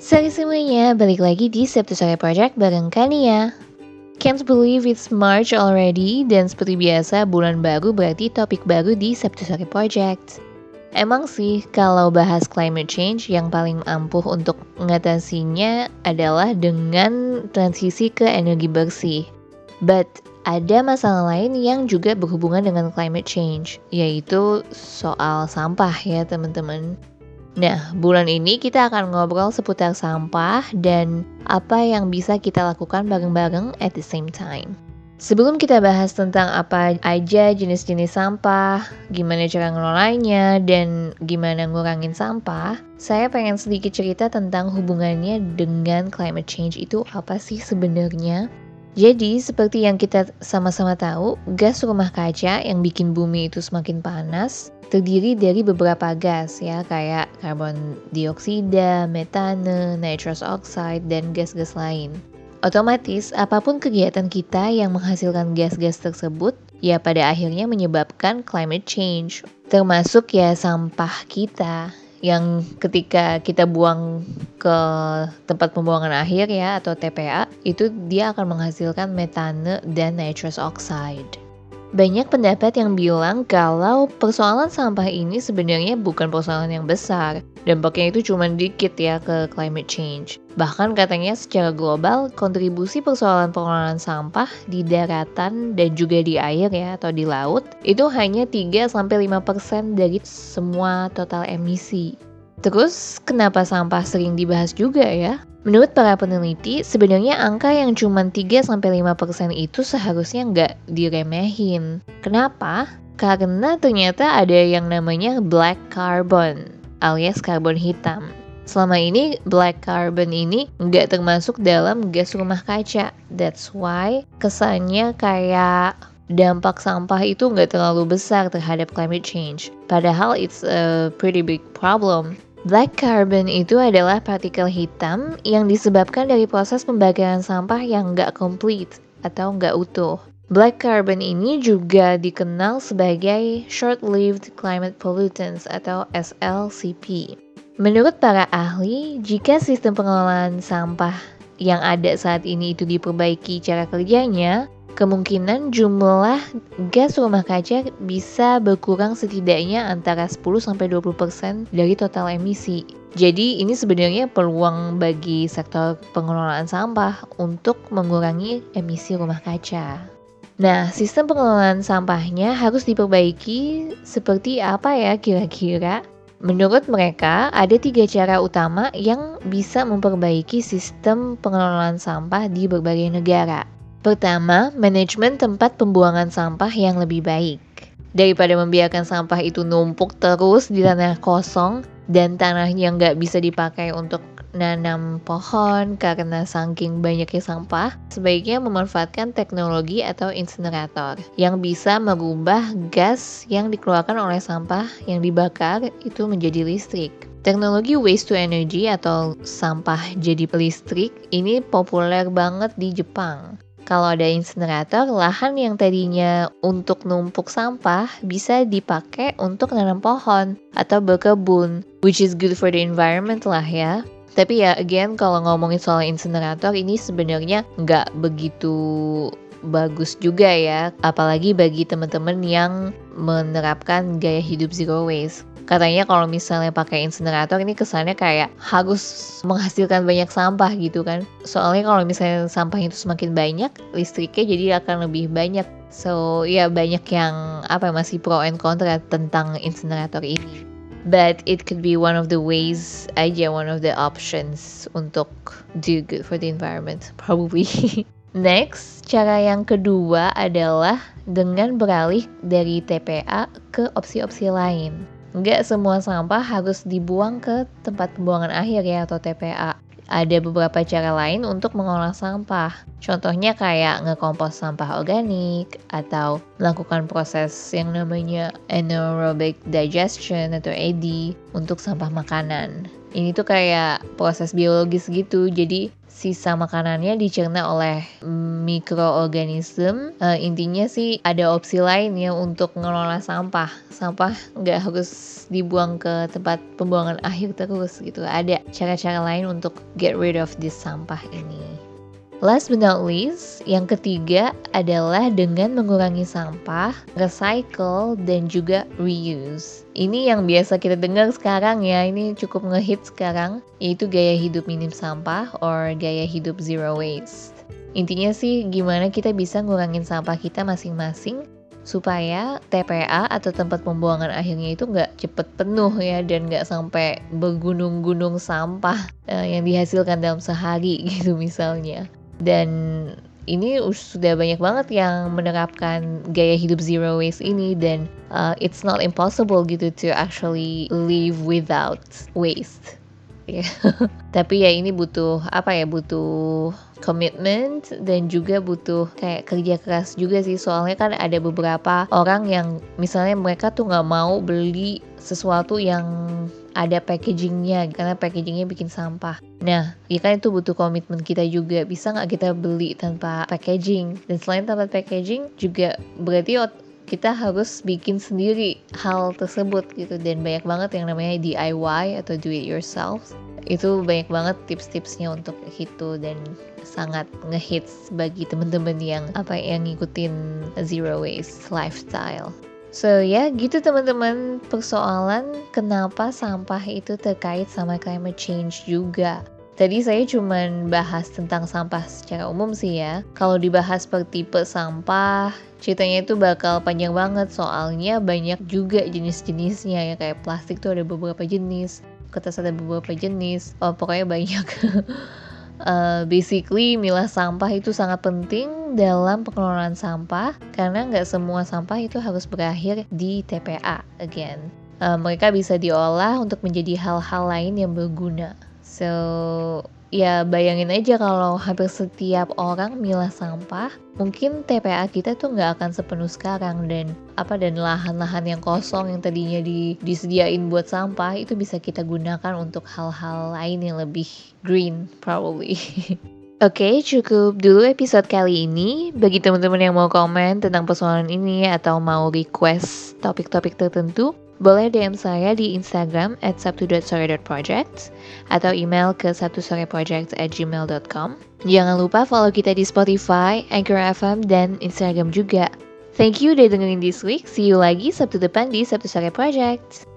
Selamat semuanya, balik lagi di Sabtu Sore Project bareng Kania. Can't believe it's March already, dan seperti biasa bulan baru berarti topik baru di Sabtu Sore Project. Emang sih, kalau bahas climate change yang paling ampuh untuk mengatasinya adalah dengan transisi ke energi bersih. But ada masalah lain yang juga berhubungan dengan climate change, yaitu soal sampah ya teman-teman. Nah, bulan ini kita akan ngobrol seputar sampah dan apa yang bisa kita lakukan bareng-bareng at the same time. Sebelum kita bahas tentang apa aja jenis-jenis sampah, gimana cara ngelolanya, dan gimana ngurangin sampah, saya pengen sedikit cerita tentang hubungannya dengan climate change itu apa sih sebenarnya. Jadi, seperti yang kita sama-sama tahu, gas rumah kaca yang bikin bumi itu semakin panas terdiri dari beberapa gas ya, kayak karbon dioksida, metane, nitrous oxide, dan gas-gas lain. Otomatis, apa pun kegiatan kita yang menghasilkan gas-gas tersebut, ya pada akhirnya menyebabkan climate change, termasuk ya sampah kita yang ketika kita buang ke tempat pembuangan akhir ya atau TPA itu dia akan menghasilkan metane dan nitrous oxide. Banyak pendapat yang bilang kalau persoalan sampah ini sebenarnya bukan persoalan yang besar. Dampaknya itu cuma dikit ya ke climate change. Bahkan katanya secara global, kontribusi persoalan pengelolaan sampah di daratan dan juga di air ya atau di laut itu hanya 3-5% dari semua total emisi. Terus kenapa sampah sering dibahas juga ya? Menurut para peneliti, sebenarnya angka yang cuma 3-5% itu seharusnya nggak diremehin. Kenapa? Karena ternyata ada yang namanya black carbon, alias karbon hitam. Selama ini, black carbon ini nggak termasuk dalam gas rumah kaca. That's why kesannya kayak dampak sampah itu nggak terlalu besar terhadap climate change. Padahal it's a pretty big problem. Black carbon itu adalah partikel hitam yang disebabkan dari proses pembakaran sampah yang nggak komplit atau nggak utuh. Black carbon ini juga dikenal sebagai short-lived climate pollutants atau SLCP. Menurut para ahli, jika sistem pengelolaan sampah yang ada saat ini itu diperbaiki cara kerjanya, kemungkinan jumlah gas rumah kaca bisa berkurang setidaknya antara 10-20% dari total emisi. Jadi ini sebenarnya peluang bagi sektor pengelolaan sampah untuk mengurangi emisi rumah kaca. Nah, sistem pengelolaan sampahnya harus diperbaiki seperti apa ya kira-kira? Menurut mereka, ada tiga cara utama yang bisa memperbaiki sistem pengelolaan sampah di berbagai negara. Pertama, manajemen tempat pembuangan sampah yang lebih baik. Daripada membiarkan sampah itu numpuk terus di tanah kosong dan tanahnya nggak bisa dipakai untuk nanam pohon karena saking banyaknya sampah, sebaiknya memanfaatkan teknologi atau insinerator yang bisa merubah gas yang dikeluarkan oleh sampah yang dibakar itu menjadi listrik. Teknologi waste to energy atau sampah jadi listrik ini populer banget di Jepang. Kalau ada insinerator, lahan yang tadinya untuk numpuk sampah bisa dipakai untuk nanam pohon atau berkebun, which is good for the environment lah ya. Tapi ya again kalau ngomongin soal insinerator ini sebenarnya nggak begitu bagus juga ya, apalagi bagi teman-teman yang menerapkan gaya hidup zero waste katanya kalau misalnya pakai insinerator ini kesannya kayak harus menghasilkan banyak sampah gitu kan. Soalnya kalau misalnya sampah itu semakin banyak listriknya jadi akan lebih banyak. So ya banyak yang apa masih pro and kontra tentang insinerator ini. But it could be one of the ways aja one of the options untuk do good for the environment probably. Next, cara yang kedua adalah dengan beralih dari TPA ke opsi-opsi lain. Nggak semua sampah harus dibuang ke tempat pembuangan akhir ya atau TPA. Ada beberapa cara lain untuk mengolah sampah. Contohnya kayak ngekompos sampah organik atau melakukan proses yang namanya anaerobic digestion atau AD untuk sampah makanan. Ini tuh kayak proses biologis gitu. Jadi sisa makanannya dicerna oleh mikroorganisme. Uh, intinya sih ada opsi lain ya untuk ngelola sampah. Sampah nggak harus dibuang ke tempat pembuangan akhir terus gitu. Ada cara-cara lain untuk get rid of this sampah ini. Last but not least, yang ketiga adalah dengan mengurangi sampah, recycle, dan juga reuse. Ini yang biasa kita dengar sekarang ya, ini cukup ngehit sekarang, yaitu gaya hidup minim sampah or gaya hidup zero waste. Intinya sih gimana kita bisa ngurangin sampah kita masing-masing supaya TPA atau tempat pembuangan akhirnya itu nggak cepet penuh ya dan nggak sampai bergunung-gunung sampah uh, yang dihasilkan dalam sehari gitu misalnya dan ini sudah banyak banget yang menerapkan gaya hidup zero waste ini dan uh, it's not impossible gitu to actually live without waste. Yeah. Tapi ya ini butuh apa ya butuh commitment dan juga butuh kayak kerja keras juga sih soalnya kan ada beberapa orang yang misalnya mereka tuh nggak mau beli sesuatu yang ada packagingnya karena packagingnya bikin sampah. Nah, ya kan itu butuh komitmen kita juga. Bisa nggak kita beli tanpa packaging? Dan selain tanpa packaging juga berarti kita harus bikin sendiri hal tersebut gitu dan banyak banget yang namanya DIY atau do it yourself itu banyak banget tips-tipsnya untuk itu dan sangat ngehits bagi temen-temen yang apa yang ngikutin zero waste lifestyle. So ya gitu teman-teman persoalan kenapa sampah itu terkait sama climate change juga. Tadi saya cuma bahas tentang sampah secara umum sih ya. Kalau dibahas per tipe sampah, ceritanya itu bakal panjang banget soalnya banyak juga jenis-jenisnya ya kayak plastik tuh ada beberapa jenis, kertas ada beberapa jenis, oh, pokoknya banyak. uh, basically milah sampah itu sangat penting dalam pengelolaan sampah karena nggak semua sampah itu harus berakhir di TPA again. Uh, mereka bisa diolah untuk menjadi hal-hal lain yang berguna. So ya bayangin aja kalau hampir setiap orang milah sampah, mungkin TPA kita tuh nggak akan sepenuh sekarang dan apa dan lahan-lahan yang kosong yang tadinya di, disediain buat sampah itu bisa kita gunakan untuk hal-hal lain yang lebih green probably. Oke, okay, cukup dulu episode kali ini. Bagi teman-teman yang mau komen tentang persoalan ini atau mau request topik-topik tertentu, boleh DM saya di Instagram at sabtu.sore.project atau email ke sabtusoreproject at gmail.com. Jangan lupa follow kita di Spotify, Anchor FM, dan Instagram juga. Thank you udah dengerin this week. See you lagi Sabtu depan di Sabtu Sore Project.